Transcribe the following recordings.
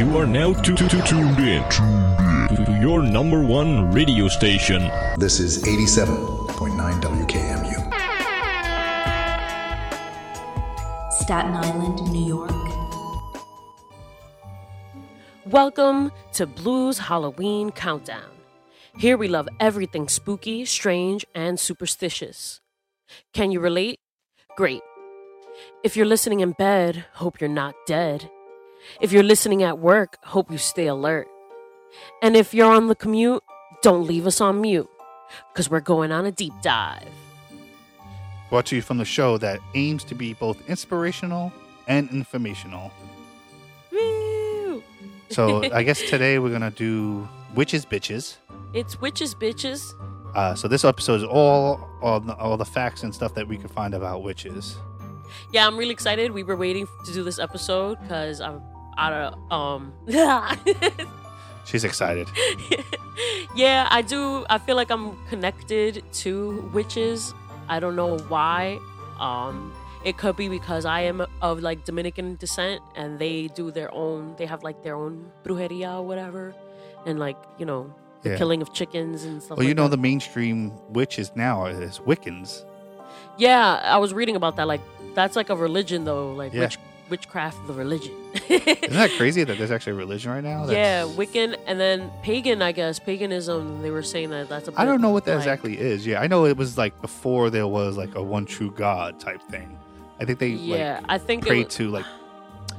You are now tu- tu- tu- tuned in to your number one radio station. This is 87.9 WKMU. Staten Island, New York. Welcome to Blues Halloween Countdown. Here we love everything spooky, strange, and superstitious. Can you relate? Great. If you're listening in bed, hope you're not dead. If you're listening at work, hope you stay alert. And if you're on the commute, don't leave us on mute, because we're going on a deep dive. Brought to you from the show that aims to be both inspirational and informational. Woo! So I guess today we're gonna do witches bitches. It's witches, bitches. Uh, so this episode is all all the, all the facts and stuff that we could find about witches. Yeah, I'm really excited. We were waiting to do this episode because I'm out of um. She's excited. yeah, I do. I feel like I'm connected to witches. I don't know why. Um, it could be because I am of like Dominican descent, and they do their own. They have like their own brujeria or whatever, and like you know the Yeah. killing of chickens and stuff. Well, you know that. the mainstream witches now is Wiccans. Yeah, I was reading about that. Like that's like a religion though. Like Yeah. witch, witchcraft, the religion. Isn't that crazy that there's actually a religion right now? Yeah, Wiccan, and then pagan. I guess paganism. They were saying that that's a. I don't know what that like- exactly is. Yeah, I know it was like before there was like a one true God type thing. I think they Yeah, I think like it pray to like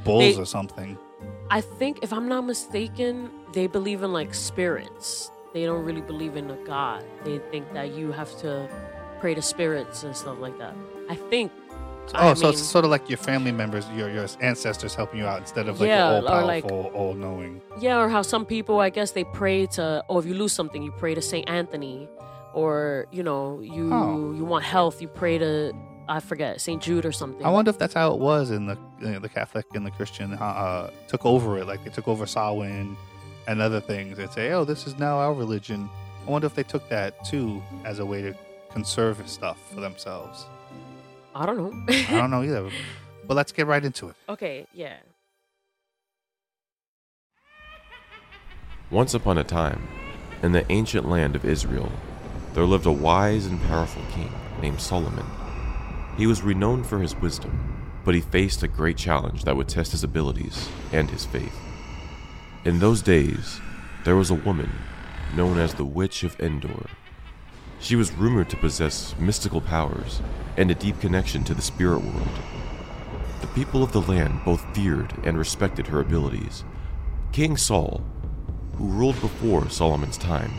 bulls They- or something. I think if I'm not mistaken, they believe in like spirits. They don't really believe in a god. They think that you have to pray to spirits and stuff like that. I think. Oh, I so mean, it's sort of like your family members, your your ancestors helping you out instead of like Yeah, all or like- powerful, all knowing. yeah, or how some people, I guess, they pray to. Oh, if you lose something, you pray to Saint Anthony, or you know, you Oh. you want health, you pray to. I forget Saint Jude or something. I wonder if that's how it was in the you know, the Catholic and the Christian uh, uh, took over it. Like they took over Samhain and other things. They'd say, "Oh, this is now our religion." I wonder if they took that too as a way to conserve stuff for themselves. I don't know. I don't know either. But let's get right into it. okay, yeah. Once upon a time, in the ancient land of Israel, there lived a wise and powerful king named Solomon. He was renowned for his wisdom, but he faced a great challenge that would test his abilities and his faith. In those days, there was a woman known as the Witch of Endor. She was rumored to possess mystical powers and a deep connection to the spirit world. The people of the land both feared and respected her abilities. King Saul, who ruled before Solomon's time,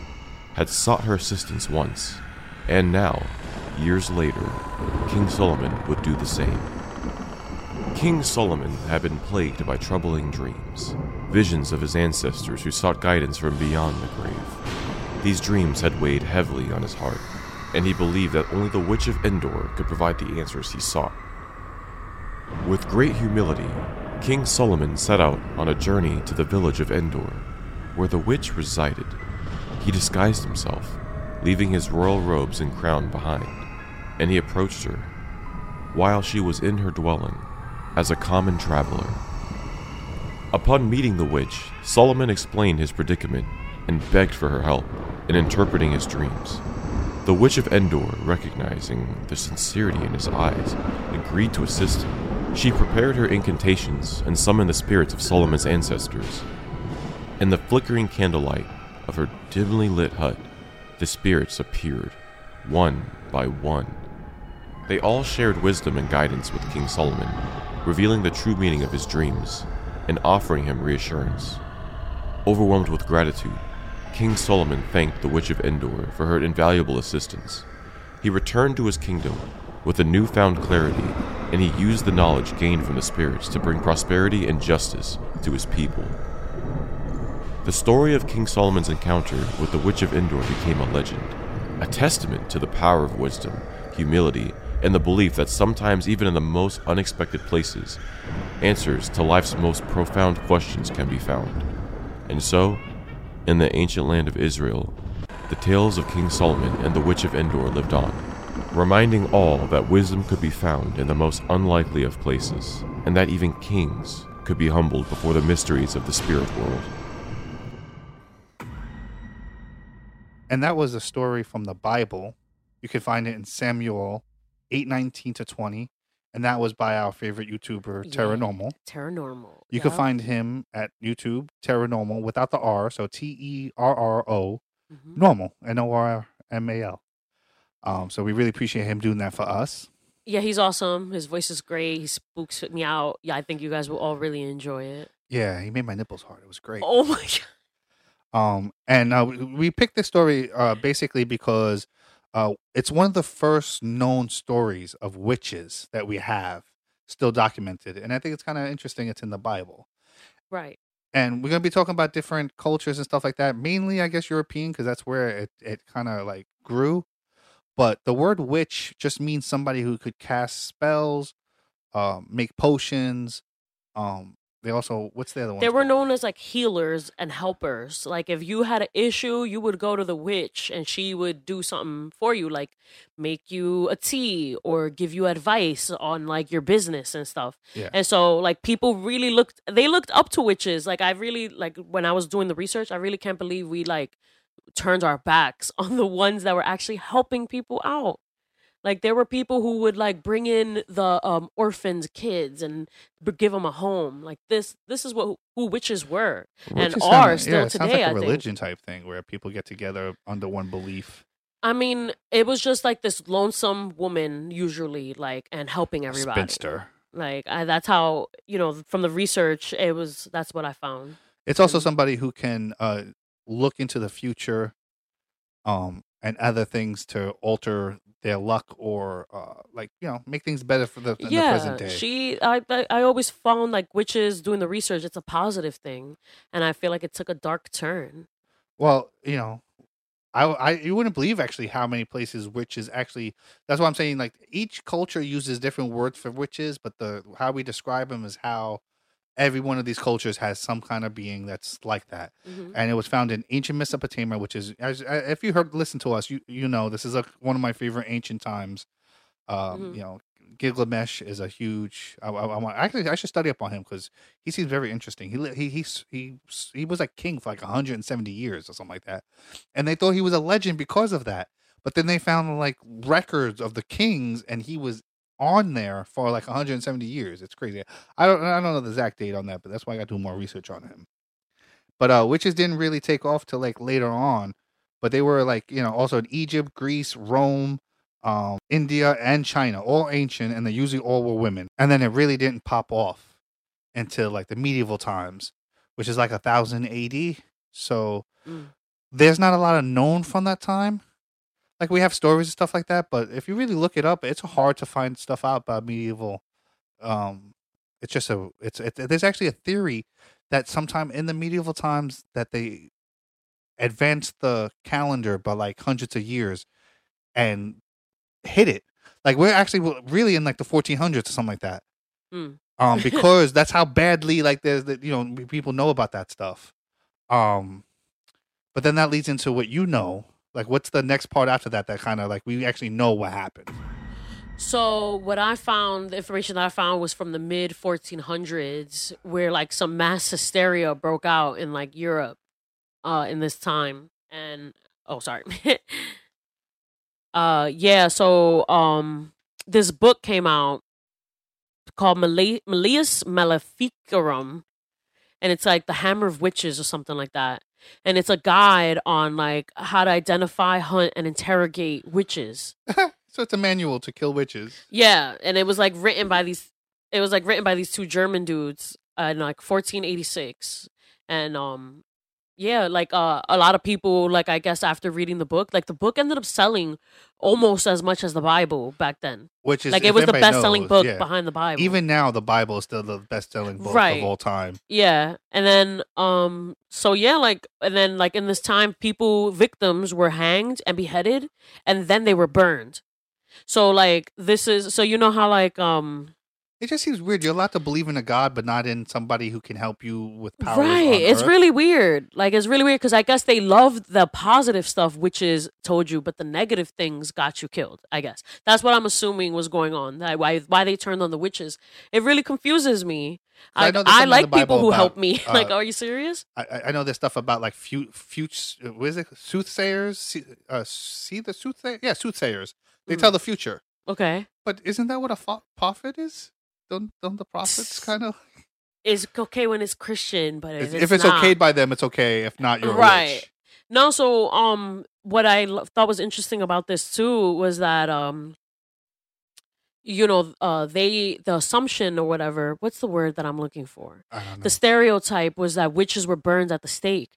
had sought her assistance once, and now, years later, King Solomon would do the same. King Solomon had been plagued by troubling dreams, visions of his ancestors who sought guidance from beyond the grave. These dreams had weighed heavily on his heart, and he believed that only the Witch of Endor could provide the answers he sought. With great humility, King Solomon set out on a journey to the village of Endor, where the witch resided. He disguised himself, leaving his royal robes and crown behind, and he approached her, while she was in her dwelling, as a common traveler. Upon meeting the witch, Solomon explained his predicament and begged for her help in interpreting his dreams. The Witch of Endor, recognizing the sincerity in his eyes, agreed to assist him. She prepared her incantations and summoned the spirits of Solomon's ancestors. In the flickering candlelight of her dimly lit hut, the spirits appeared, one by one. They all shared wisdom and guidance with King Solomon, revealing the true meaning of his dreams and offering him reassurance. Overwhelmed with gratitude, King Solomon thanked the Witch of Endor for her invaluable assistance. He returned to his kingdom with a newfound clarity, and he used the knowledge gained from the spirits to bring prosperity and justice to his people. The story of King Solomon's encounter with the Witch of Endor became a legend, a testament to the power of wisdom, humility, and the belief that sometimes, even in the most unexpected places, answers to life's most profound questions can be found. And so, in the ancient land of Israel, the tales of King Solomon and the Witch of Endor lived on, reminding all that wisdom could be found in the most unlikely of places, and that even kings could be humbled before the mysteries of the spirit world. And that was a story from the Bible. You can find it in Samuel 819 to 20. And that was by our favorite YouTuber, Yeah. Terranormal. Terranormal. You can find him at YouTube, Terranormal, without the R. So T E R R O, Mhm. normal, N O R M A L. Um, so we really appreciate him doing that for us. Yeah, he's awesome. His voice is great. He spooks me out. Yeah, I think you guys will all really enjoy it. Yeah, he made my nipples hard. It was great. Oh my god. Um, and uh, we- we picked this story uh, basically because uh, it's one of the first known stories of witches that we have still documented, and I think it's kind of interesting. It's in the Bible, Right. and we're gonna be talking about different cultures and stuff like that. Mainly, I guess European because that's where it it kind of like grew. But the word witch just means somebody who could cast spells, um, make potions. Um, they also what's the other one? They were known as like healers and helpers. Like if you had an issue, you would go to the witch and she would do something for you, like make you a tea or give you advice on like your business and stuff. Yeah. And so like people really looked they looked up to witches. Like I really like when I was doing the research, I really can't believe we like turned our backs on the ones that were actually helping people out. Like there were people who would like bring in the um orphans kids and give them a home. Like this this is what who witches were and Witches are sound- still yeah, it sounds today, like I a think. religion type thing where people get together under one belief. I mean, it was just like this lonesome woman usually like and helping everybody. Spinster. Like I, that's how, you know, from the research it was that's what I found. It's also somebody who can uh, look into the future, um, and other things to alter their luck or uh, like you know make things better for the, in the yeah, present day. she. I, I I always found like witches doing the research. It's a positive thing, and I feel like it took a dark turn. Well, you know, I, I you wouldn't believe actually how many places witches actually. That's why I'm saying like each culture uses different words for witches, but the how we describe them is how every one of these cultures has some kind of being that's like that. Mhm. and it was found in ancient Mesopotamia, which is as, uh, if you heard listen to us, you you know this is a, one of my favorite ancient times. Um, Mhm. You know, Gilgamesh is a huge. I, I, I want actually I should study up on him because he seems very interesting. He he he he he was like king for like 170 years or something like that, and they thought he was a legend because of that. But then they found like records of the kings, and he was on there for like 170 years. It's crazy. I don't I don't know the exact date on that, but that's why I got to do more research on him. But uh witches didn't really take off till like later on. But they were like, you know, also in Egypt, Greece, Rome, um, India, and China, all ancient, and they usually all were women. And then it really didn't pop off until like the medieval times, which is like a thousand AD. So Mm. there's not a lot of known from that time. Like we have stories and stuff like that, but if you really look it up, it's hard to find stuff out about medieval. Um, it's just a it's it, there's actually a theory that sometime in the medieval times that they advanced the calendar by like hundreds of years and hit it. Like we're actually really in like the 1400s or something like that. Mm. Um, because that's how badly like there's that you know people know about that stuff. Um, but then that leads into what you know. Like, what's the next part after that? That kind of like we actually know what happened. So what I found, the information that I found was from the mid 1400s, where like some mass hysteria broke out in like Europe, uh, in this time. And oh, sorry. uh, yeah. So um, this book came out called Male- Malleus Maleficarum, and it's like the Hammer of Witches or something like that. And it's a guide on like how to identify, hunt, and interrogate witches. So it's a manual to kill witches. Yeah, and it was like written by these. It was like written by these two German dudes uh, in like 1486, and um, yeah, like uh, a lot of people like I guess after reading the book, like the book ended up selling almost as much as the Bible back then. Which is like it was the best selling knows, book yeah. behind the Bible. Even now, the Bible is still the best selling book Right. of all time. Yeah. And then um so yeah, like and then like in this time people victims were hanged and beheaded and then they were burned. So like this is so you know how like um It just seems weird. You're allowed to believe in a god, but not in somebody who can help you with powers. right. It's Earth. really weird. Like it's really weird because I guess they love the positive stuff, which is told you, but the negative things got you killed. I guess that's what I'm assuming was going on. That why why they turned on the witches. It really confuses me. I I, I, like people who help me. uh, like, are you serious? I, I- know there's stuff about like fut, fut, what is it? Soothsayers? See, uh, see the soothsayers? Yeah, soothsayers. They Mm. tell the future. Okay. But isn't that what a fo- prophet is? Don't don't the prophets kind of? It's okay when it's Christian, but if If it's, it's not, okayed by them, it's okay. If not, you're right. witch. No, so um, what I lo- thought was interesting about this too was that um, you know, uh, they the assumption or whatever. What's the word that I'm looking for? I don't know. The stereotype was that witches were burned at the stake.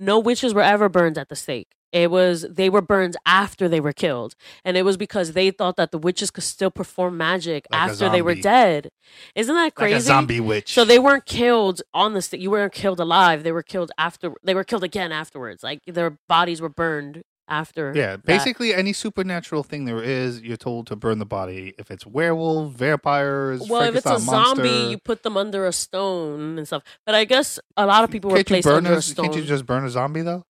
No witches were ever burned at the stake. It was they were burned after they were killed, and it was because they thought that the witches could still perform magic Like after they were dead. Isn't that like crazy? a zombie witch. So they weren't killed on the stake. You weren't killed alive. They were killed after. They were killed again afterwards. Like their bodies were burned after. yeah, that. basically any supernatural thing there is, you're told to burn the body. If it's werewolf, vampires, Well, if it's a Frankenstein zombie, you put them under a stone and stuff. But I guess a lot of people were placed under a, a stone. Can't you just burn a zombie though?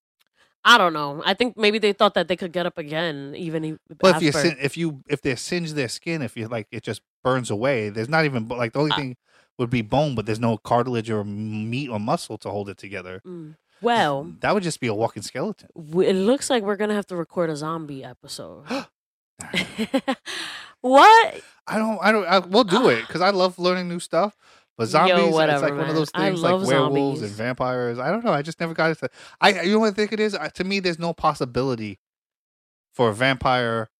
I don't know. I think maybe they thought that they could get up again, even Well, if you sin- if you if they singe their skin, if you like, it just burns away. There's not even like the only Uh, thing would be bone, but there's no cartilage or meat or muscle to hold it together. Mm. Well, That would just be a walking skeleton. it looks like we're gonna have to record a zombie episode. what? I don't. I don't. I, we'll do it because I love learning new stuff. But zombies, it's whatever, like one of those things like werewolves and vampires. I don't know. I just never got into. I you know what I think it is. I, to me, there's no possibility for a vampire,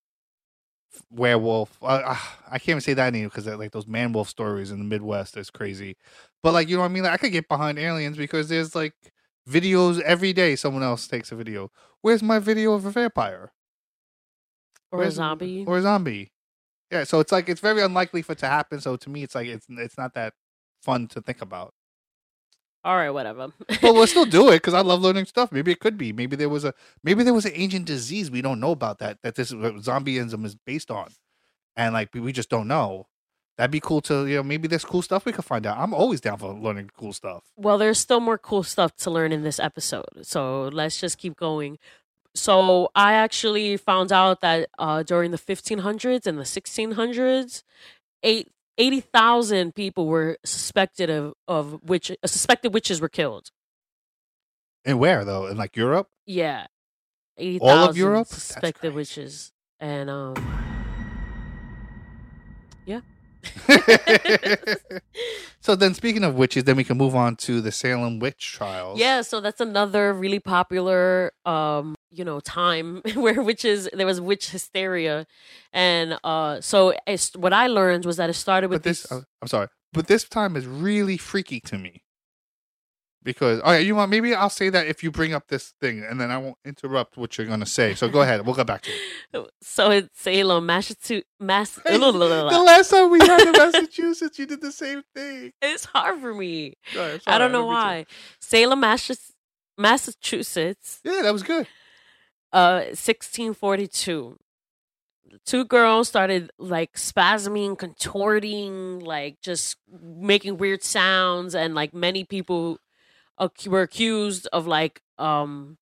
werewolf. Uh, uh, I can't even say that anymore because like those man wolf stories in the Midwest is crazy. But like you know what I mean. Like I could get behind aliens because there's like videos every day. Someone else takes a video. Where's my video of a vampire? Or a zombie? or a zombie. Yeah, so it's like it's very unlikely for it to happen. So to me, it's like it's it's not that fun to think about. All right, whatever. But we'll still do it because I love learning stuff. Maybe it could be. Maybe there was a maybe there was an ancient disease we don't know about that that this what zombieism is based on, and like we- we just don't know. That'd be cool to you know maybe there's cool stuff we could find out. I'm always down for learning cool stuff. Well, there's still more cool stuff to learn in this episode. So let's just keep going. So I actually found out that uh, during the 1500s and the 1600s, eight, 80,000 people were suspected of, of witch, uh, suspected witches were killed. And where though? In like Europe? Yeah. 80,000 All of Europe? Suspected witches. And um so then, speaking of witches, then we can move on to the Salem witch trials. Yeah, so that's another really popular um, you know, time where witches there was witch hysteria. And uh so it's, what I learned was that it started with but this these- I'm sorry, but this time is really freaky to me because all right, you want maybe I'll say that if you bring up this thing, and then I won't interrupt what you're gonna say. So go ahead, we'll go back to it. so it's Salem, Massachusetts, Mass. the last time we had in Massachusetts, you did the same thing. it's hard for me. Ahead, I don't know why. Salem, Mass- Massachusetts, Yeah, that was good. uh 1642 two girls started like spasming contorting like just making weird sounds and like many people ac- were accused of like um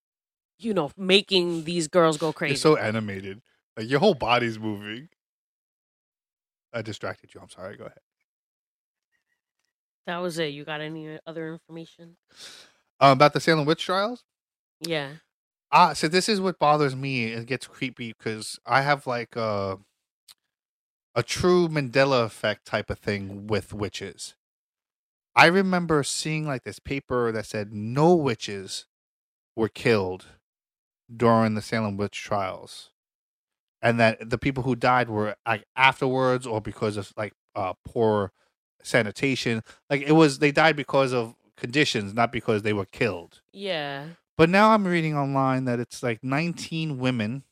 you know making these girls go crazy You're so animated, like your whole body's moving. I distracted you. I'm sorry. Go ahead. that was it you got any other information Um, about the Salem witch trials. yeah Ah, so this is what bothers me. It gets creepy because I have like a a true Mandela effect type of thing with witches. I remember seeing like this paper that said no witches were killed during the Salem witch trials, and that the people who died were like afterwards or because of like uh, poor sanitation. Like it was they died because of conditions, not because they were killed. yeah But now I'm reading online that it's like 19 women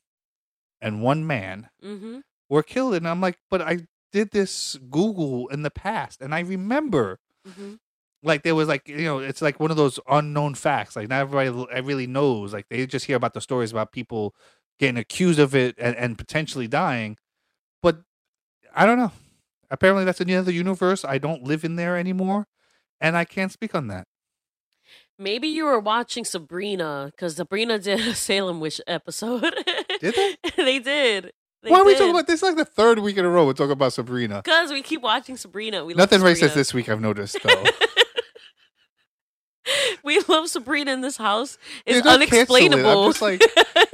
and one man mm-hmm were killed. And I'm like, but I did this Google in the past and I remember mm-hmm like there was like, you know, it's like one of those unknown facts. Like not everybody really knows. Like they just hear about the stories about people getting accused of it and, and potentially dying. But I don't know. Apparently, that's another universe. I don't live in there anymore, and I can't speak on that. Maybe you were watching Sabrina because Sabrina did a Salem Witch episode. Did they? they did. They Why are we did. talking about this? Is like the third week in a row we're talking about Sabrina. Because we keep watching Sabrina. We Nothing love racist this week. I've noticed though. We love Sabrina in this house. It's don't cancel it. I'm unexplainable. just like-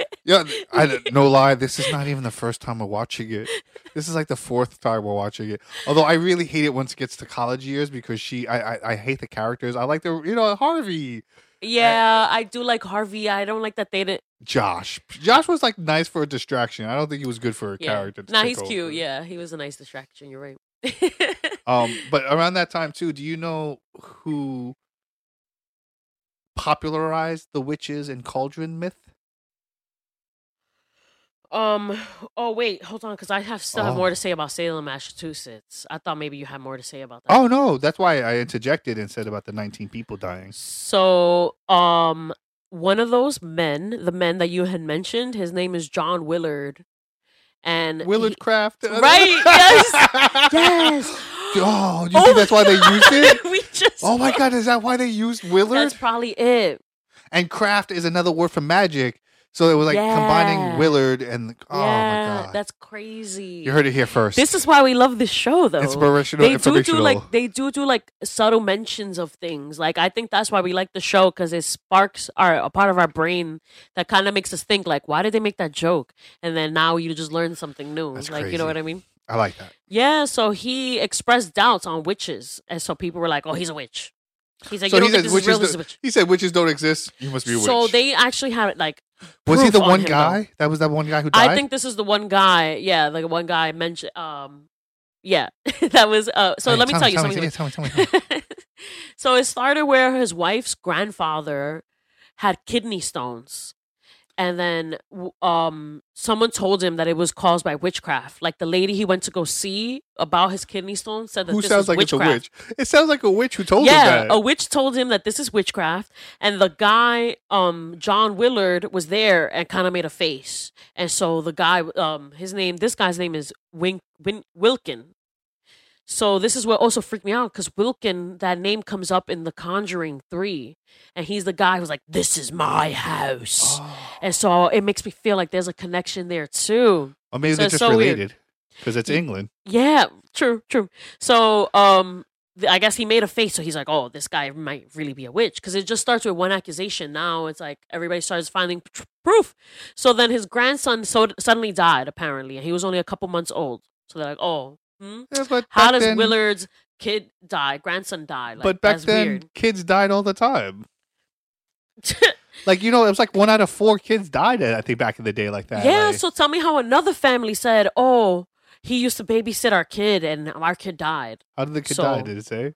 yeah, I no lie. This is not even the first time we're watching it. This is like the fourth time we're watching it. Although I really hate it once it gets to college years because she, I, I, I hate the characters. I like the, you know, Harvey, yeah, I do like Harvey. I don't like that they didn't. Josh. Josh was like nice for a distraction. I don't think he was good for a Yeah. character. Nah, he's over. cute. Yeah, he was a nice distraction. You're right. Um, but around that time too, do you know who popularized the witches and cauldron myth? Um. Oh wait, hold on, because I have still have Oh. more to say about Salem, Massachusetts. I thought maybe you had more to say about that. Oh no, that's why I interjected and said about the 19 people dying. So, um, one of those men, the men that you had mentioned, his name is John Willard, and Willard he- Craft. Right, yes, yes. Oh, you think that's why they used it? we just. Oh my god, is that why they used Willard? That's probably it. and craft is another word for magic. So it was like Yeah. combining Willard and oh yeah, my god. that's crazy. you heard it here first. This is why we love this show, though. inspirational they do do like they do do like subtle mentions of things. Like I think that's why we like the show because it sparks our a part of our brain that kind of makes us think like, why did they make that joke? And then now you just learn something new. That's like you know what I mean? I like that. Yeah. So he expressed doubts on witches, and so people were like, "Oh, he's a witch." He's like, so "You he don't think said this is witches. real? A do- witch." he said witches don't exist. You must be a witch. So they actually have it like. Was he the on one him, though. guy? That was that one guy who died. I think this is the one guy. Yeah, like one guy mentioned. Um, yeah, that was. Uh, so Hey, let me tell, you tell me, something. Tell me, tell me, tell me. so it started where his wife's grandfather had kidney stones. And then um someone told him that it was caused by witchcraft. Like the lady he went to go see about his kidney stone said that who this sounds like witchcraft. it's a witch? It sounds like a witch who told yeah, him that. a witch told him that this is witchcraft, and the guy, um, John Willard, was there and kind of made a face, and so the guy, um, his name, this guy's name is Wink, Win, Wilkin. So this is what also freaked me out because Wilkin, that name comes up in The Conjuring Three, and he's the guy who's like, "This is my house," Oh. and so it makes me feel like there's a connection there too. Or maybe So they're just so related because it's England. Yeah, true, true. So, um, I guess he made a face, so he's like, "Oh, this guy might really be a witch," because it just starts with one accusation. Now it's like everybody starts finding tr- proof. So then his grandson so suddenly died, apparently, and he was only a couple months old. So they're like, "Oh, hmm? Yeah, but how does then, Willard's kid die? Grandson die? Like, but back then, weird." kids died all the time. Like you know, it was like one out of four kids died. I think back in the day, like that. yeah. like- So tell me how another family said, "Oh, he used to babysit our kid, and our kid died." how did the kid so- die? Did it say?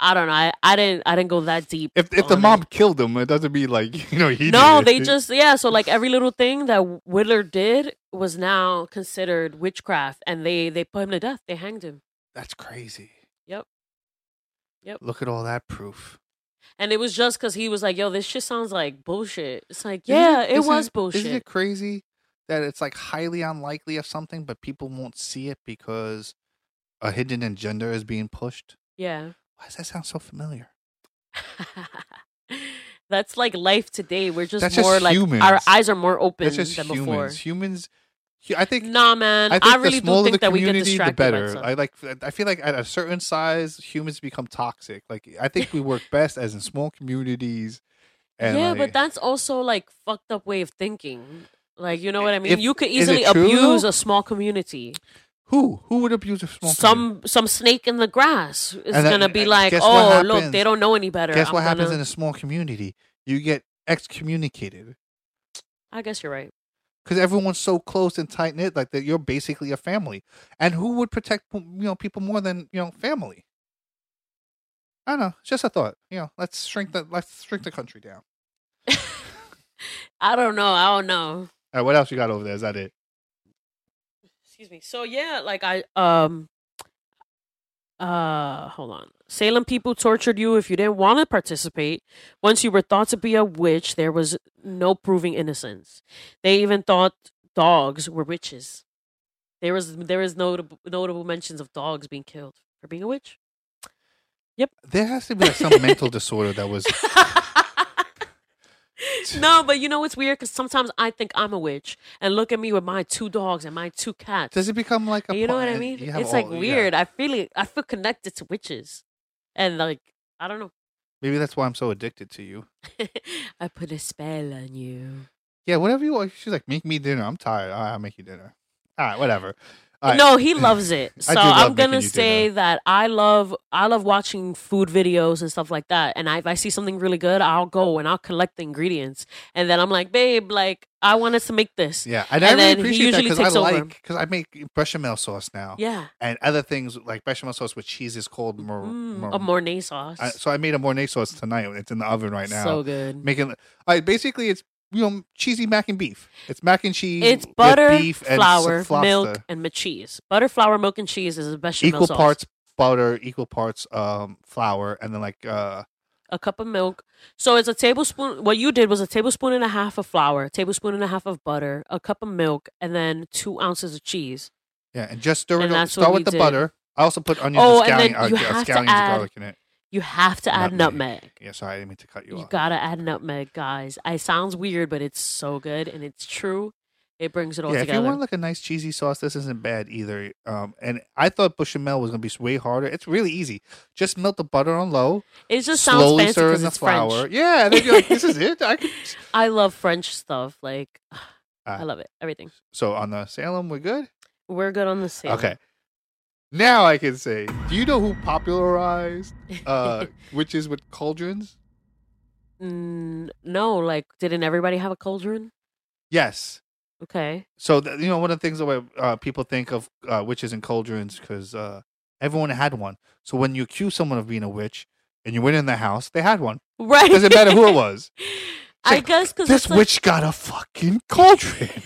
I don't know. I, I didn't. I didn't go that deep. If if the it. mom killed him, it doesn't mean like you know he. no, they just yeah. So like every little thing that Willard did was now considered witchcraft, and they they put him to death. They hanged him, That's crazy. Yep. Yep. Look at all that proof. and it was just because he was like, "Yo, this shit sounds like bullshit." It's like, Isn't yeah, it isn't was bullshit. Isn't it crazy that it's like highly unlikely of something, but people won't see it because a hidden agenda is being pushed? yeah, Why does that sound so familiar? that's like life today. We're just That's just more like our eyes are more open It's just than humans. before. Humans. I think. Nah, man, I I, think the really do smaller think the that we get the distracted by better. I like. I feel like at a certain size, humans become toxic. Like I think we work best as in small communities. And yeah, like, but that's also like fucked up way of thinking. Like you know what I mean? If- you could easily abuse a small community. Who who would abuse a small? community? some some snake in the grass is And gonna be like, oh look, they don't know any better. Guess I'm what happens gonna-" in a small community? You get excommunicated I guess you're right. because everyone's so close and tight knit. Like that, you're basically a family. And who would protect you know people more than you know family? I don't know. It's just a thought. You know, let's shrink the let's shrink the country down. I don't know. I don't know. All right, what else you got over there? Is that it? Excuse me. So yeah, like I um uh hold on. Salem people tortured you if you didn't want to participate. Once you were thought to be a witch, there was no proving innocence. They even thought dogs were witches. There was there is notable notable mentions of dogs being killed for being a witch. Yep. There has to be like some mental disorder that was. no, but you know what's weird? Because sometimes I think I'm a witch, and look at me with my two dogs and my two cats. Does it become like a? you know what I mean? It's like all- yeah. weird. I feel it. I feel connected to witches, and like I don't know. Maybe that's why I'm so addicted to you. I put a spell on you. Yeah, whatever you want. She's like, make me dinner. I'm tired. I'll make you dinner. All right, whatever. Right. No, he loves it. So love I'm gonna say dinner. that I love I love watching food videos and stuff like that. And I, if I see something really good, I'll go and I'll collect the ingredients. And then I'm like, babe, like I want us to make this. Yeah, and, And I really appreciate that because I like because I make bechamel sauce now, Yeah. and other things like bechamel sauce with cheese is called mor- Mm, mor- a Mornay sauce. I, so I made a mornay sauce tonight. It's in the oven right now. So good. Making, I basically it's you know cheesy mac and beef. It's mac and cheese. It's butter, beef, flour, some milk, and cheese. Butter, flour, milk, and cheese is a bechamel equal sauce. parts butter, equal parts um flour, and then like uh a cup of milk. So it's a tablespoon. What you did was a tablespoon and a half of flour, a tablespoon and a half of butter, a cup of milk, and then two ounces of cheese. yeah, and just stir And it. up. that's what Start with the did. butter. I also put onions Oh, and and then you uh, have to scallions and add garlic in it. You have to add nutmeg. Yeah, sorry, I didn't mean to cut you, You off. gotta add nutmeg, guys. It sounds weird, but it's so good and it's true. It brings it all yeah, if you want like a nice cheesy sauce, this isn't bad either. Um, and I thought bechamel was gonna be way harder. It's really easy. Just melt the butter on low. it just sounds slowly fancy stir in the flour. French. Yeah, and then you're like, this is it. I can... I love French stuff. Like, I Ah. love it. Everything. So on the Salem, we're good. We're good on the same. Okay. Now I can say, do you know who popularized uh, witches with cauldrons? Mm, no, like, didn't everybody have a cauldron? Yes. Okay. So th- you know one of the things that uh, people think of uh, witches and cauldrons because uh, everyone had one. So when you accuse someone of being a witch and you went in their house, they had one. Right. Doesn't matter who it was. I like, guess because This witch got a fucking cauldron,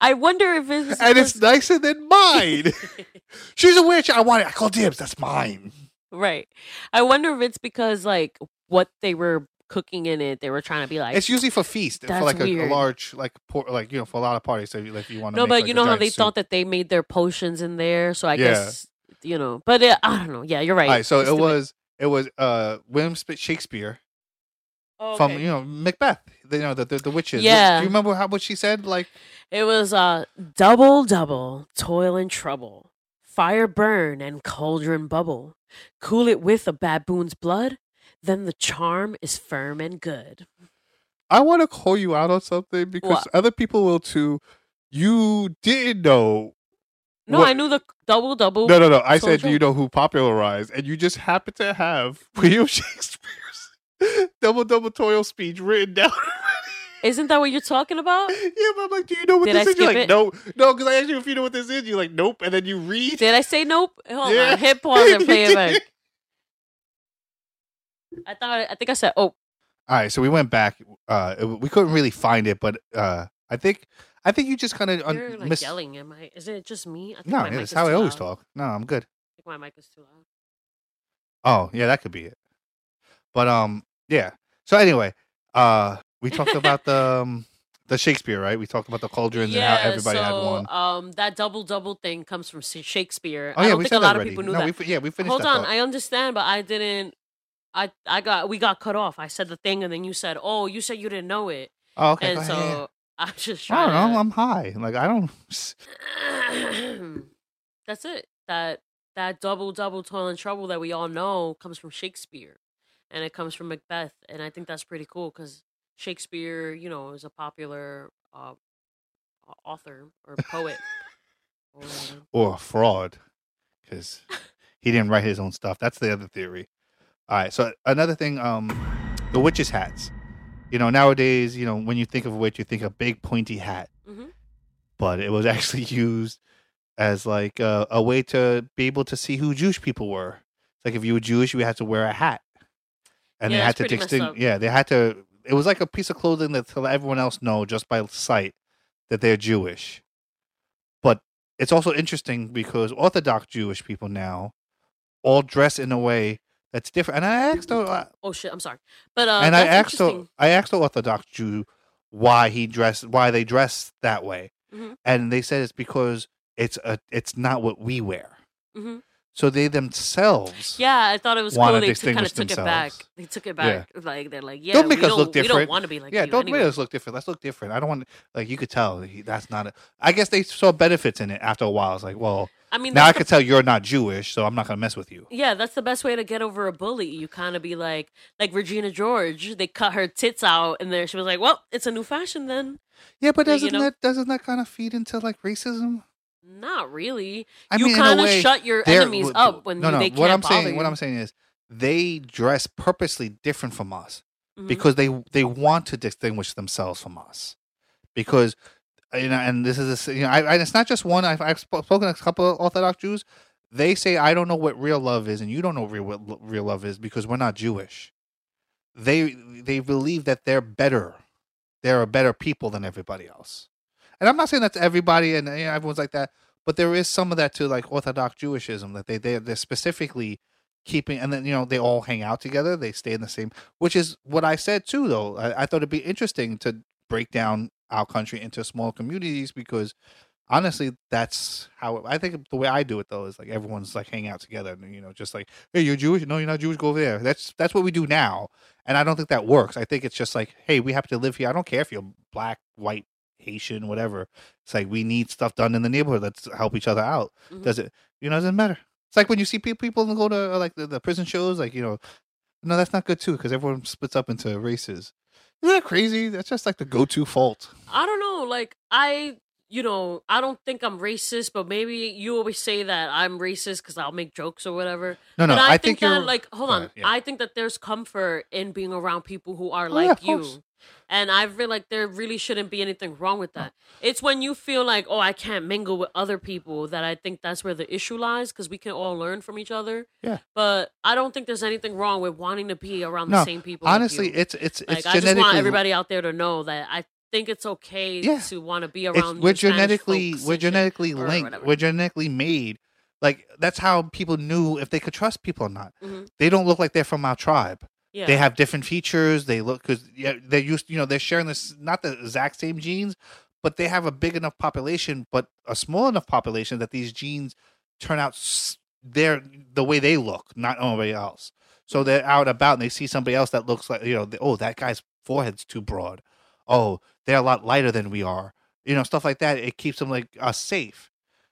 I wonder if it's and it's nicer than mine. She's a witch. I want it. I call dibs. That's mine. right. I wonder if it's because like what they were cooking in it, they were trying to be like. It's usually for feast, for like a, a large, like por- like you know, for a lot of parties. So like you want to no, make, but like, you know how they soup. thought that they made their potions in there, so I Yeah. guess you know. But it, I don't know. Yeah, you're right. All right, so It's it was it was uh William Shakespeare Oh, from you know Macbeth. You know the the, the witches. Yeah. Do you remember how what she said? Like It was uh double double toil and trouble. Fire burn and cauldron bubble. Cool it with a baboon's blood, then the charm is firm and good. I want to call you out on something because What? other people will too. You didn't know. No, What- I knew the double double. No, no, no. I said, do you know who popularized? And you just happen to have William Shakespeare's double double toil speech written down. Isn't that what you're talking about? yeah, but I'm like, do you know what Did I this is? You're like, it? no, no, because I asked you if you know what this is. You're like, nope, and then you read. Did I say nope? Hold Yeah. on. Hit pause and play it back. I thought I think I said oh All right, so we went back. Uh, we couldn't really find it, but uh, I think I think you just kind of un- like miss. yelling. Am I? Is it just me? I think No, my yeah, mic that's is how I always loud. talk. No, I'm good. I think my mic is too loud. Oh, yeah, that could be it. But um, yeah. So anyway, uh, we talked about the um, the Shakespeare, right? We talked about the cauldrons and how everybody so, had one. Um, that double double thing comes from Shakespeare. Oh I yeah, don't we think a lot already. of people knew no, that. We, yeah, we finished. Hold on, thought. I understand, but I didn't. I I got we got cut off. I said the thing, and then you said, "Oh, you said you didn't know it," oh, okay. and so ahead. I'm just I don't know. I'm high. Like I don't. That's it. That that double double toil and trouble that we all know comes from Shakespeare, and it comes from Macbeth, and I think that's pretty cool because Shakespeare, you know, is a popular uh, author or poet. or or a fraud because he didn't write his own stuff. That's the other theory. All right. So another thing, um, the witches' hats. You know, nowadays, you know, when you think of a witch, you think a big pointy hat, Mhm. but it was actually used as like a, a way to be able to see who Jewish people were. It's like if you were Jewish, you had to wear a hat, and Yeah, they had to distinguish. Yeah, they had to. It was like a piece of clothing that to let everyone else know just by sight that they're Jewish. But it's also interesting because Orthodox Jewish people now all dress in a way that's different. And I asked, her, Oh shit! I'm sorry, but uh, and I asked, her. I asked the Orthodox Jew why he dressed, why they dress that way, Mhm. and they said it's because it's a it's not what we wear. Mhm. So they themselves Yeah, I thought it was cool. They kind of took it back. They took it back. Like they're like, yeah, don't make we us don't, look We don't want to be like yeah, don't anyway. make us look different. Let's look different. I don't want like you could tell that's not. A, I guess they saw benefits in it after a while. It's like, well, I mean, now I the- can tell you're not Jewish, so I'm not gonna mess with you. Yeah, that's the best way to get over a bully. You kind of be like, like Regina George. They cut her tits out, and there she was like, "Well, it's a new fashion then." Yeah, but Like, you doesn't know- that doesn't that kind of feed into like racism? Not really. I you kind of shut your enemies up when no, no. they can't what I'm bother saying, what. I'm saying is, they dress purposely different from us Mhm. because they they want to distinguish themselves from us. Because you know, and this is a you know, I, and it's not just one. I've, I've sp- spoken to a couple of Orthodox Jews. They say I don't know what real love is, and you don't know real what real love is because we're not Jewish. They they believe that they're better, they're a better people than everybody else. And I'm not saying that's everybody and you know, everyone's like that, but there is some of that to like Orthodox Jewishism that they they they're specifically keeping, and then you know they all hang out together, they stay in the same, which is what I said too. Though. I, I thought it'd be interesting to break down our country into small communities because honestly that's how I think the way I do it though is like everyone's like hang out together and you know just like hey you're Jewish? No you're not Jewish? Go over there. That's that's what we do now. And I don't think that works. I think it's just like hey we have to live here. I don't care if you're black white Haitian whatever it's like we need stuff done in the neighborhood let's help each other out Mhm. does it you know it doesn't matter it's like when you see people go to uh, like the, the prison shows like you know no that's not good too because everyone splits up into races isn't that crazy that's just like the go-to fault I don't know. Like I, you know, I don't think I'm racist, but maybe you always say that I'm racist because I'll make jokes or whatever. no no but I, I, think, you're that, like, hold on. yeah. I think that there's comfort in being around people who are Oh, like of you. course. And I feel like there really shouldn't be anything wrong with that. It's when you feel like, oh, I can't mingle with other people that I think that's where the issue lies because we can all learn from each other. Yeah. But I don't think there's anything wrong with wanting to be around the same people. honestly it's it's like it's I just want everybody out there to know that I think it's okay Yeah. to want to be around. we're genetically we're genetically linked we're genetically made like that's how people knew if they could trust people or not Mhm. they don't look like they're from our tribe Yeah. they have different features. They look because yeah, they're used you know they're sharing this not the exact same genes but they have a big enough population but a small enough population that these genes turn out they're the way they look not nobody else. So mm. they're out about and they see somebody else that looks like you know they- oh that guy's forehead's too broad. Oh they're a lot lighter than we are. You know stuff like that. It keeps them like us safe.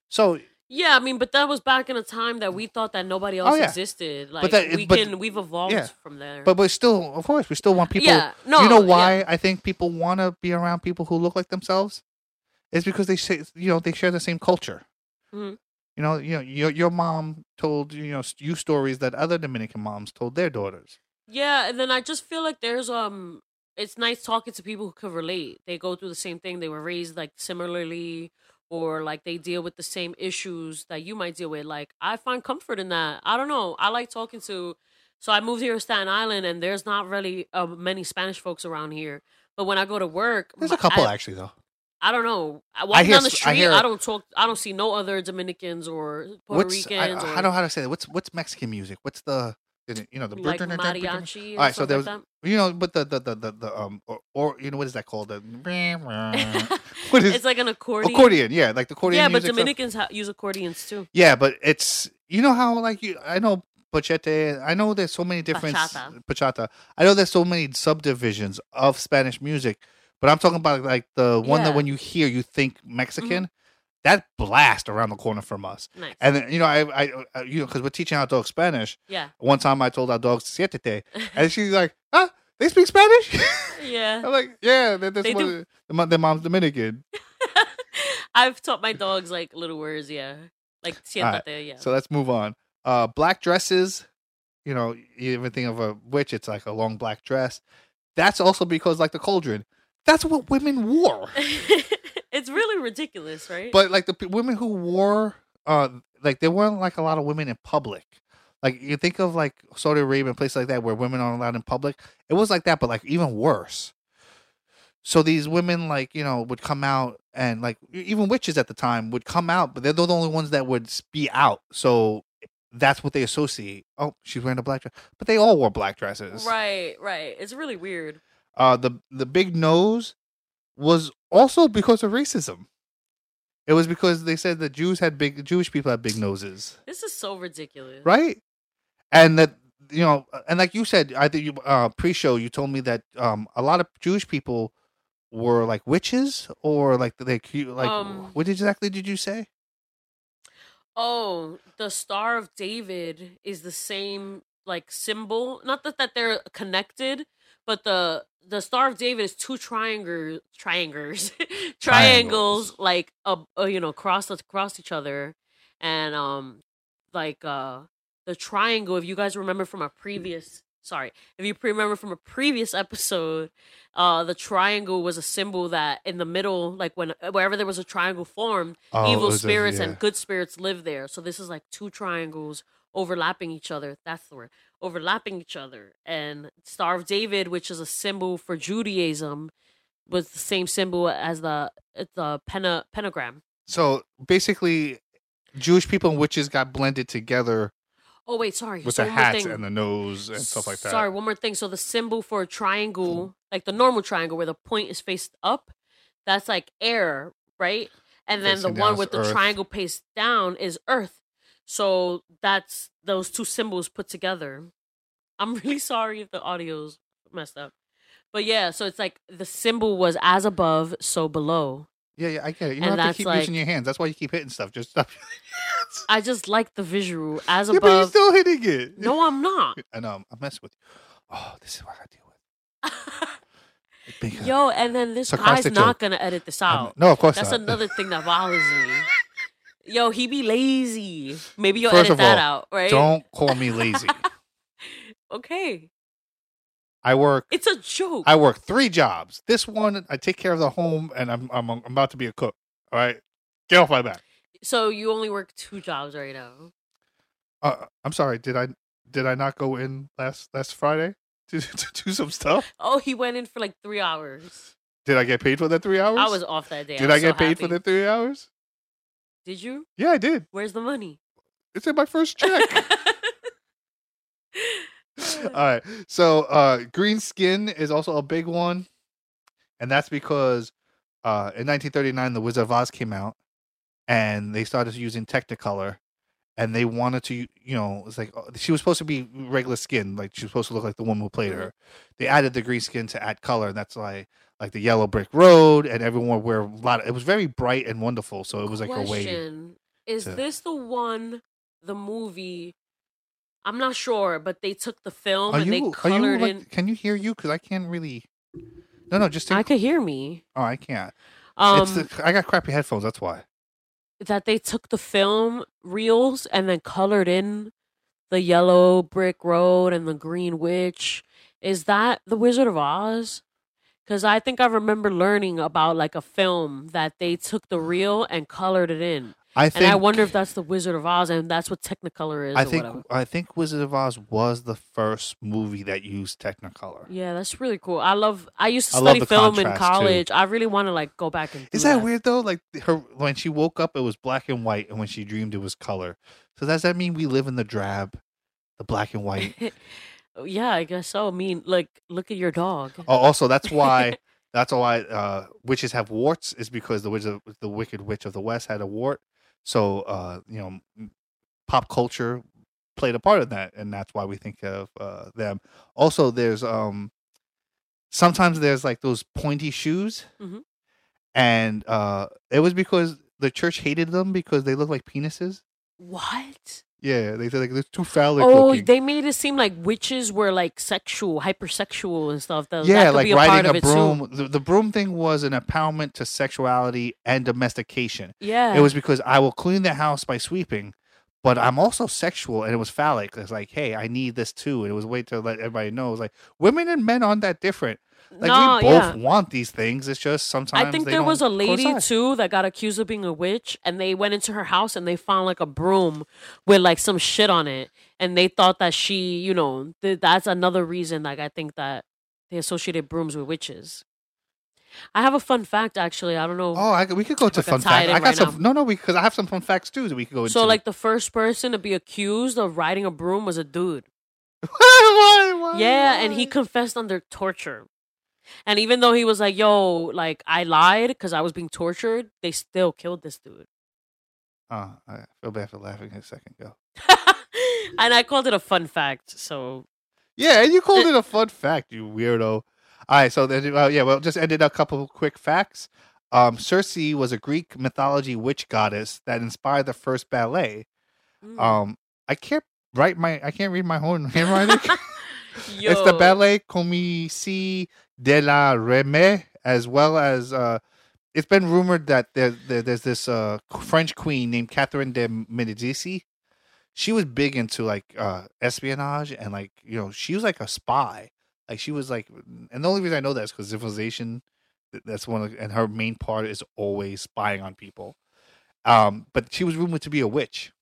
So Yeah, I mean, but that was back in a time that we thought that nobody else Oh, yeah. existed. Like that- we but- can, we've evolved yeah. from there. but we still of course we still want people Yeah, no, you know yeah. why i think people want to be around people who look like themselves it's because they say you know they share the same culture Mhm. you know you know your, your mom told you know you stories that other dominican moms told their daughters yeah, and then I just feel like there's um, it's nice talking to people who can relate. They go through the same thing. They were raised like similarly, or like they deal with the same issues that you might deal with. Like I find comfort in that. I don't know. I like talking to. So I moved here to Staten Island, and there's not really uh, many Spanish folks around here. But when I go to work, there's a couple I, actually though I don't know. I- Walking hear down the s- I street, hear- I, don't talk. I don't see no other Dominicans or Puerto what's I, Ricans. I or don't know how to say that what's what's mexican music what's the it, you know the like mariachi. all right so there was like you know but the the the, the, the um or, or you know what is that called the what is it's like an accordion. accordion yeah like the accordion Yeah, but stuff. Dominicans ha- use accordions too. Yeah, but it's you know how like you I know bachete. I know there's so many different Bachata. I know there's so many subdivisions of Spanish music, but I'm talking about like the one that Yeah. Mm-hmm. when you hear you think Mexican. That blast around the corner from us, Nice. and then you know I, I, I you know because we're teaching our dogs Spanish. yeah. One time I told our dogs siéntate, and she's like, huh? they speak Spanish." Yeah. I'm like, "Yeah, that, that's They what do. the their mom's Dominican." I've taught my dogs like little words. Yeah. Like siéntate. Yeah. So let's move on. Uh, black dresses. You know, you even think of a witch, it's like a long black dress. That's also because, like the cauldron, that's what women wore. It's really ridiculous, right? But like the p- women who wore, uh, like there weren't like a lot of women in public. Like you think of like Saudi Arabia and places like that where women aren't allowed in public. It was like that, but like even worse. So these women, like you know, would come out and like even witches at the time would come out, but they're the only ones that would be out. So that's what they associate. Oh, she's wearing a black dress, but they all wore black dresses. right, right. It's really weird. Uh, the the big nose was also because of racism. It was because they said that Jews had big Jewish people had big noses, This is so ridiculous. right? And that you know, and like you said, I think you uh, pre-show you told me that um a lot of Jewish people were like witches or like they like Um, what exactly did you say? Oh, the Star of David is the same like symbol. Not that that they're connected, but the the Star of David is two triangles, triangles, triangles, like uh, uh, you know, cross across each other, and um, like uh, the triangle. If you guys remember from a previous, sorry, if you remember from a previous episode, uh, the triangle was a symbol that in the middle, like when wherever there was a triangle formed, Oh, evil was a- spirits yeah. and good spirits live there. So this is like two triangles overlapping each other. That's the word. Overlapping each other. And Star of David, which is a symbol for Judaism, was the same symbol as the the pentagram. So basically, Jewish people and witches got blended together Oh wait, sorry. with so the hats and the nose and stuff like that. Sorry, one more thing. So the symbol for a triangle, like the normal triangle where the point is faced up, that's like air, right? And then Facing the one with the earth. triangle faced down is earth. So that's those two symbols put together. I'm really sorry if the audio's messed up. But yeah, so it's like the symbol was as above, so below. Yeah, yeah, I get it. You don't have to keep like- using your hands. That's why you keep hitting stuff. Just stop. your hands. I just like the visual as yeah, but you're still hitting it. no, I'm not. I know. I'm messing with you. Oh, this is what I deal with. Uh, Yo, and then this guy's not gonna edit this I'm- out. no, of course not. That's not. another thing that bothers me. Yo, he be lazy. Maybe you'll First edit that all, out, right? Don't call me lazy. Okay, I work. it's a joke. I work three jobs. This one, I take care of the home, and I'm I'm, I'm about to be a cook. All right, get off my back. so you only work two jobs right now. Uh, I'm sorry. Did I did I not go in last last Friday to, to do some stuff? Oh, he went in for like three hours. Did I get paid for that three hours? I was off that day. Did I, I, get so paid for the three hours? Did you? Yeah, I did. Where's the money? It's in my first check. All right. So uh green skin is also a big one. And that's because uh in 1939 the Wizard of Oz came out and they started using Technicolor and they wanted to you know, it's like uh, she was supposed to be regular skin, like she was supposed to look like the woman who played her. They added the green skin to add color and that's why like the yellow brick road and everyone wear a lot of, it was very bright and wonderful so it was like a way Question: Is to- this the one, the movie? I'm not sure, but they took the film are and you they are you colored like, in. can you hear you cuz I can't really No, no, just take, I could hear me. Oh, I can't. Um, it's the, I got crappy headphones. That's why. That they took the film reels and then colored in the yellow brick road and the green witch. Is that the Wizard of Oz? Because I think I remember learning about like a film that they took the reel and colored it in, I think. and I wonder if that's the Wizard of Oz and that's what Technicolor is. I or think. whatever. I think Wizard of Oz was the first movie that used Technicolor. Yeah, that's really cool. I love. I used to I study film in contrast, too. college. I really want to like go back and. Is that weird though? Like her when she woke up, it was black and white, and when she dreamed, it was color. So does that mean we live in the drab, the black and white? yeah, I guess so. I mean, like, look at your dog. oh, also that's why. That's why uh, witches have warts is because the wizard, the Wicked Witch of the West had a wart. So uh, you know, pop culture played a part in that, and that's why we think of uh, them. Also, there's um, sometimes there's like those pointy shoes, Mhm. and uh, it was because the church hated them because they look like penises. What? Yeah, they said like they're too phallic Oh, looking. they made it seem like witches were like sexual, hypersexual and stuff. That, yeah, that could like be a riding a broom. The, the broom thing was an empowerment to sexuality and domestication. Yeah, It was because I will clean the house by sweeping, but I'm also sexual, and it was phallic. It's like, hey, I need this too, and it was a way to let everybody know. It was like women and men aren't that different. Like no, we both yeah. want these things. It's just sometimes I think there was a lady too that got accused of being a witch, and they went into her house and they found like a broom with like some shit on it, and they thought that she, you know, th- that's another reason. Like I think that they associated brooms with witches. I have a fun fact actually. I don't know. Oh, I, we could go to fun tie facts. I got right some. now. No, no, because I have some fun facts too that we could go into. so like the first person to be accused of riding a broom was a dude. why, why, why, Yeah, and he confessed under torture. And even though he was like, "Yo, like I lied because I was being tortured," they still killed this dude. Oh, I feel bad for laughing a second ago. and I called it a fun fact. So Yeah, and you called it a fun fact, you weirdo. All right, so then, uh, yeah, well, just ended a couple of quick facts. Um, Circe was a Greek mythology witch goddess that inspired the first ballet. mm. Um, I can't write my, I can't read my own handwriting. Yo. It's the Ballet Comique de la Reine, as well as uh, it's been rumored that there, there, there's this uh, French queen named Catherine de Medici. She was big into like uh, espionage and like you know she was like a spy. Like she was like, and the only reason I know that is because civilization. That's one, of, and her main part is always spying on people. Um, but she was rumored to be a witch.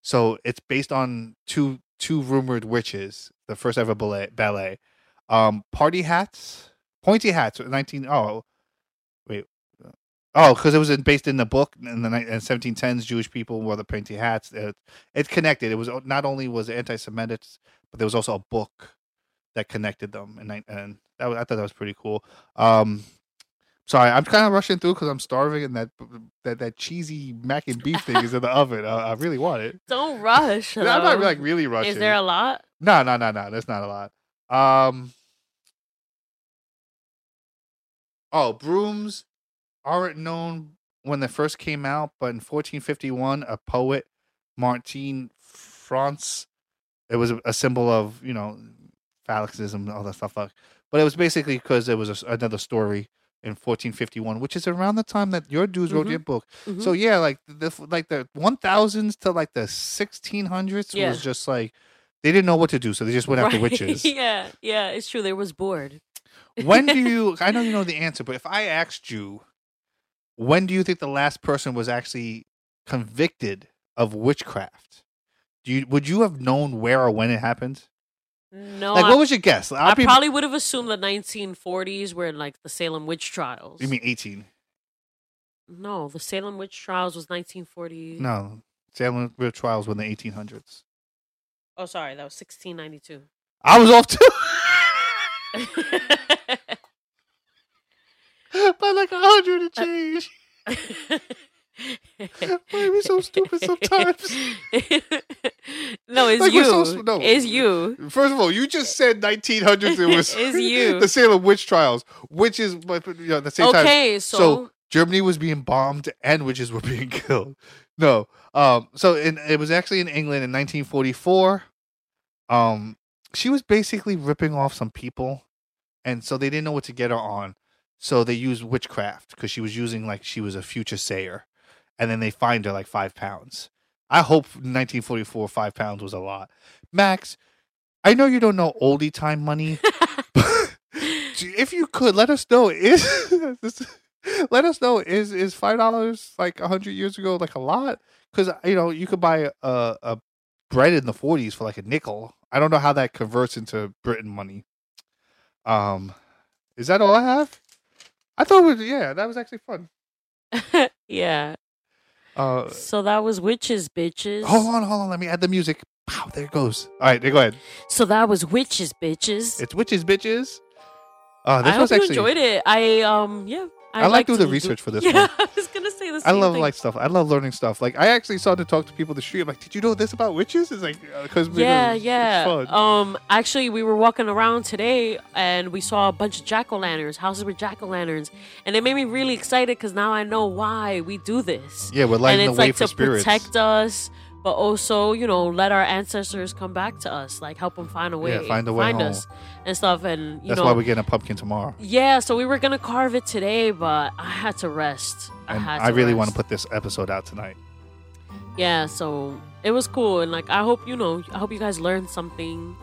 So it's based on two two rumored witches. The first ever ballet, ballet. Um, party hats, pointy hats. Nineteen. Oh, wait. Oh, because it was in, based in the book in the in 1710s. Jewish people wore the pointy hats. It, connected. It was not only was it anti-Semitic, but there was also a book that connected them, and I, and that was, I thought that was pretty cool. Um, sorry, I'm kind of rushing through because I'm starving, and that that that cheesy mac and beef thing is in the oven. I, I really want it. Don't rush. I'm not like really rushing. Is there a lot? No, no, no, no. That's not a lot. Um. Oh, brooms aren't known when they first came out, but in 1451, a poet, Martin France, it was a, symbol of you know phallicism, and all that stuff. Like, but it was basically because it was a another story in 1451, which is around the time that your dudes wrote Mhm. your book. Mhm. So yeah, like the like the 1000s to like the 1600s Yeah. was just like they didn't know what to do, so they just went after witches. yeah, yeah, it's true. They was bored. when do you? I know you know the answer, but if I asked you, when do you think the last person was actually convicted of witchcraft? Do you would you have known where or when it happened? No, like, I, what was your guess? I'll I be- probably would have assumed the 1940s were like the Salem witch trials. You mean eighteen? no? The Salem witch trials was 1940. No, Salem witch trials were in the eighteen hundreds. Oh, sorry, that was 1692. I was off too by like a hundred and change. Why are we so stupid sometimes? no, it's Like, you. so- no. It's you. First of all, you just said 1900s. It was It's you. the Salem witch trials, which is but you know, at the same time. Okay, so, So Germany was being bombed and witches were being killed. No, um, so in, it was actually in England in 1944. Um, she was basically ripping off some people, and so they didn't know what to get her on. So they used witchcraft because she was using like she was a future sayer, and then they fined her like five pounds. I hope 1944 five pounds was a lot. Max, I know you don't know oldie time money, but if you could let us know is let us know is is five dollars like a hundred years ago like a lot because you know you could buy a, a bread in the 40s for like a nickel i don't know how that converts into britain money um is that all i have i thought it was yeah that was actually fun yeah. Uh So that was witches, bitches. hold on hold on let me add the music Pow, there it goes all right go ahead So that was witches, bitches. it's witches bitches uh this I was hope you actually enjoyed it. I um yeah. I like like doing the research for this Yeah, one. I say I love thing. like stuff. I love learning stuff. Like I actually started to talk to people in the street. I'm like, did you know this about witches? It's like because yeah, it's yeah. fun. Um, actually, we were walking around today and we saw a bunch of jack o' lanterns, houses with jack o' lanterns, and it made me really excited because now I know why we do this. yeah, we're and lighting it's the way like for to spirits. protect us, but also you know let our ancestors come back to us, like help them find a way, Yeah, find a way find home. us and stuff. And you That's know, why we're getting a pumpkin tomorrow. yeah. So we were gonna carve it today, but I had to rest. I And had. I really want to put this episode out tonight. Yeah, so it was cool, and like I hope you know, I hope you guys learned something,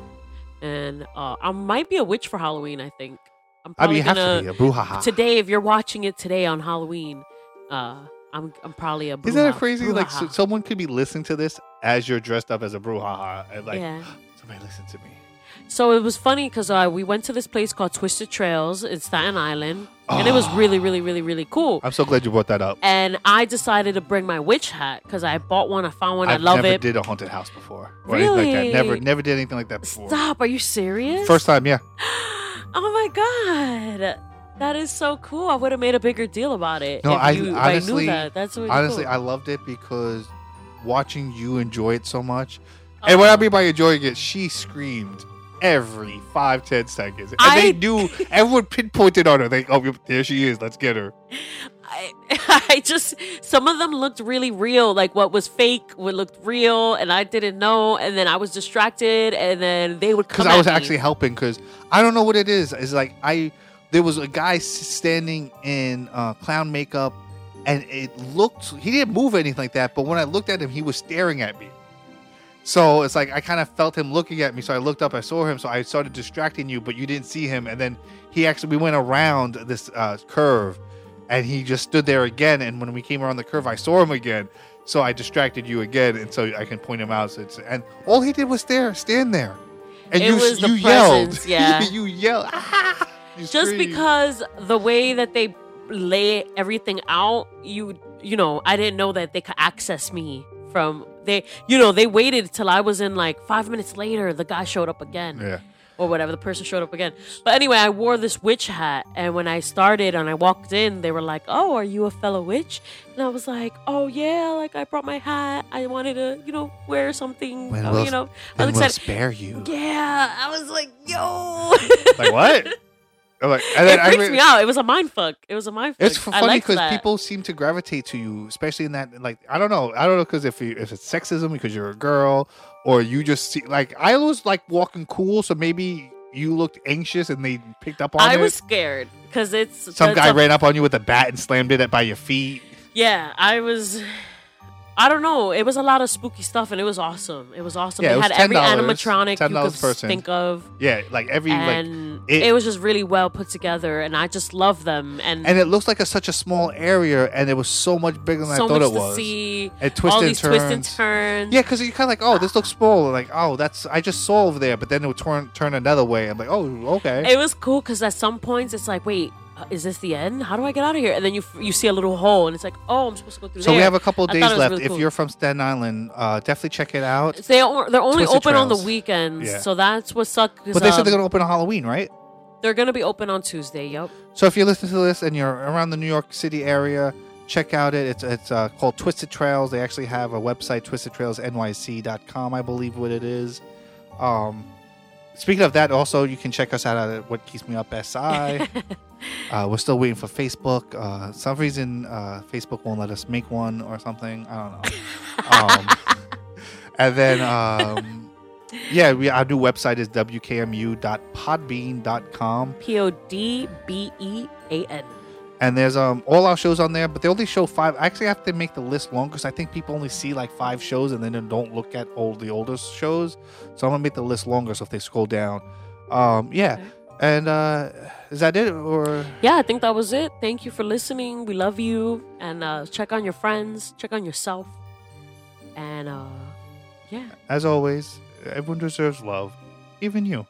and uh, I might be a witch for Halloween. I think I'm I mean, probably you gonna to be a brouhaha. today. If you're watching it today on Halloween, uh, I'm I'm probably a. Isn't that crazy? Like so, someone could be listening to this as you're dressed up as a brouhaha, and like yeah. somebody listen to me. So it was funny because uh, we went to this place called Twisted Trails in Staten Island, and it was Oh. really, really, really, really cool. I'm so glad you brought that up. And I decided to bring my witch hat because I bought one. I found one. I've I love never it. did a haunted house before. Or anything like that. Never, never did anything like that before. Stop! Are you serious? First time, yeah. Oh my god. That is so cool. I would have made a bigger deal about it. No, I you, honestly, I knew that. That's really honestly, cool. I loved it because watching you enjoy it so much. And what I uh-huh. mean by enjoying it, she screamed every five, ten seconds. And I- they knew, everyone pinpointed on her. They, oh, there she is. Let's get her. I, I just some of them looked really real. Like what was fake would looked real, and I didn't know. And then I was distracted, and then they would come. Because I was me. actually helping. Because I don't know what it is. It's like I, there was a guy standing in uh, clown makeup, and it looked. He didn't move anything like that. But when I looked at him, he was staring at me. So it's like I kind of felt him looking at me. So I looked up, I saw him. So I started distracting you, but you didn't see him. And then he actually, we went around this uh, curve, and he just stood there again. And when we came around the curve, I saw him again. So I distracted you again, and so I can point him out. So it's, and all he did was stare, stand there, and It you you yelled, yeah. you yelled, ah! You just screamed. because the way that they lay everything out you you know i didn't know that they could access me from they you know they waited till i was in like five minutes later the guy showed up again Yeah. or whatever the person showed up again but anyway i wore this witch hat and when i started and i walked in they were like oh are you a fellow witch and i was like oh yeah like i brought my hat i wanted to you know wear something When uh, we'll- you know i Then was we'll excited spare you. yeah i was like yo Like what? I'm like, and then it I freaks re- me out. It was a mind fuck. It was a mind fuck. It's funny because people seem to gravitate to you, especially in that. Like, I don't know, I don't know because if you, if it's sexism because you're a girl, or you just see like I was like walking cool, so maybe you looked anxious and they picked up on I it. I was scared because it's Some guy a- ran up on you with a bat and slammed it at by your feet. Yeah, I was. I don't know. It was a lot of spooky stuff, and it was awesome. It was awesome. Yeah, they it was had every $10, animatronic you $10 could person. think of, Yeah, like every like, and it- it, was just really well put together. And I just love them. And, and it looks like a, such a small area, and it was so much bigger than so I thought it was. see. And twists all and these twists and turns. turns. Yeah, because you kind of like, oh, this looks small. Like, oh, that's I just saw over there, but then it would turn turn another way. I'm like, oh, okay. It was cool because at some points it's like, wait, is this the end? How do I get out of here? And then you you see a little hole, and it's like, oh, I'm supposed to go through So there. we have a couple days thought it was left. really If you're from Staten Island, uh, definitely check it out. They are, they're only Twisted open on the weekends, Yeah. so that's what sucks. But they said they're um, going to open on Halloween, right? they're gonna be open on Tuesday. Yep. So if you're listening to this and you're around the New York City area, check out it. It's it's uh, called Twisted Trails. They actually have a website, twistedtrailsnyc.com, I believe what it is. Um, speaking of that, also you can check us out at What Keeps Me Up SI. uh, we're still waiting for Facebook. Uh, some reason uh, Facebook won't let us make one or something. I don't know. um, and then. Um, yeah, we, our new website is wkmu.podbean.com. P O D B E A N. and there's um all our shows on there, but they only show five. I actually have to make the list longer because I think people only see like five shows and then they don't look at all the older shows. So I'm gonna make the list longer. So if they scroll down, um yeah, Okay. and uh is that it or Yeah, I think that was it. Thank you for listening. We love you, and uh, check on your friends, check on yourself, and uh, yeah, as always, everyone deserves love, even you.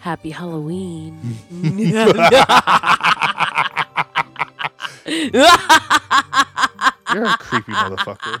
happy Halloween. You're a creepy motherfucker.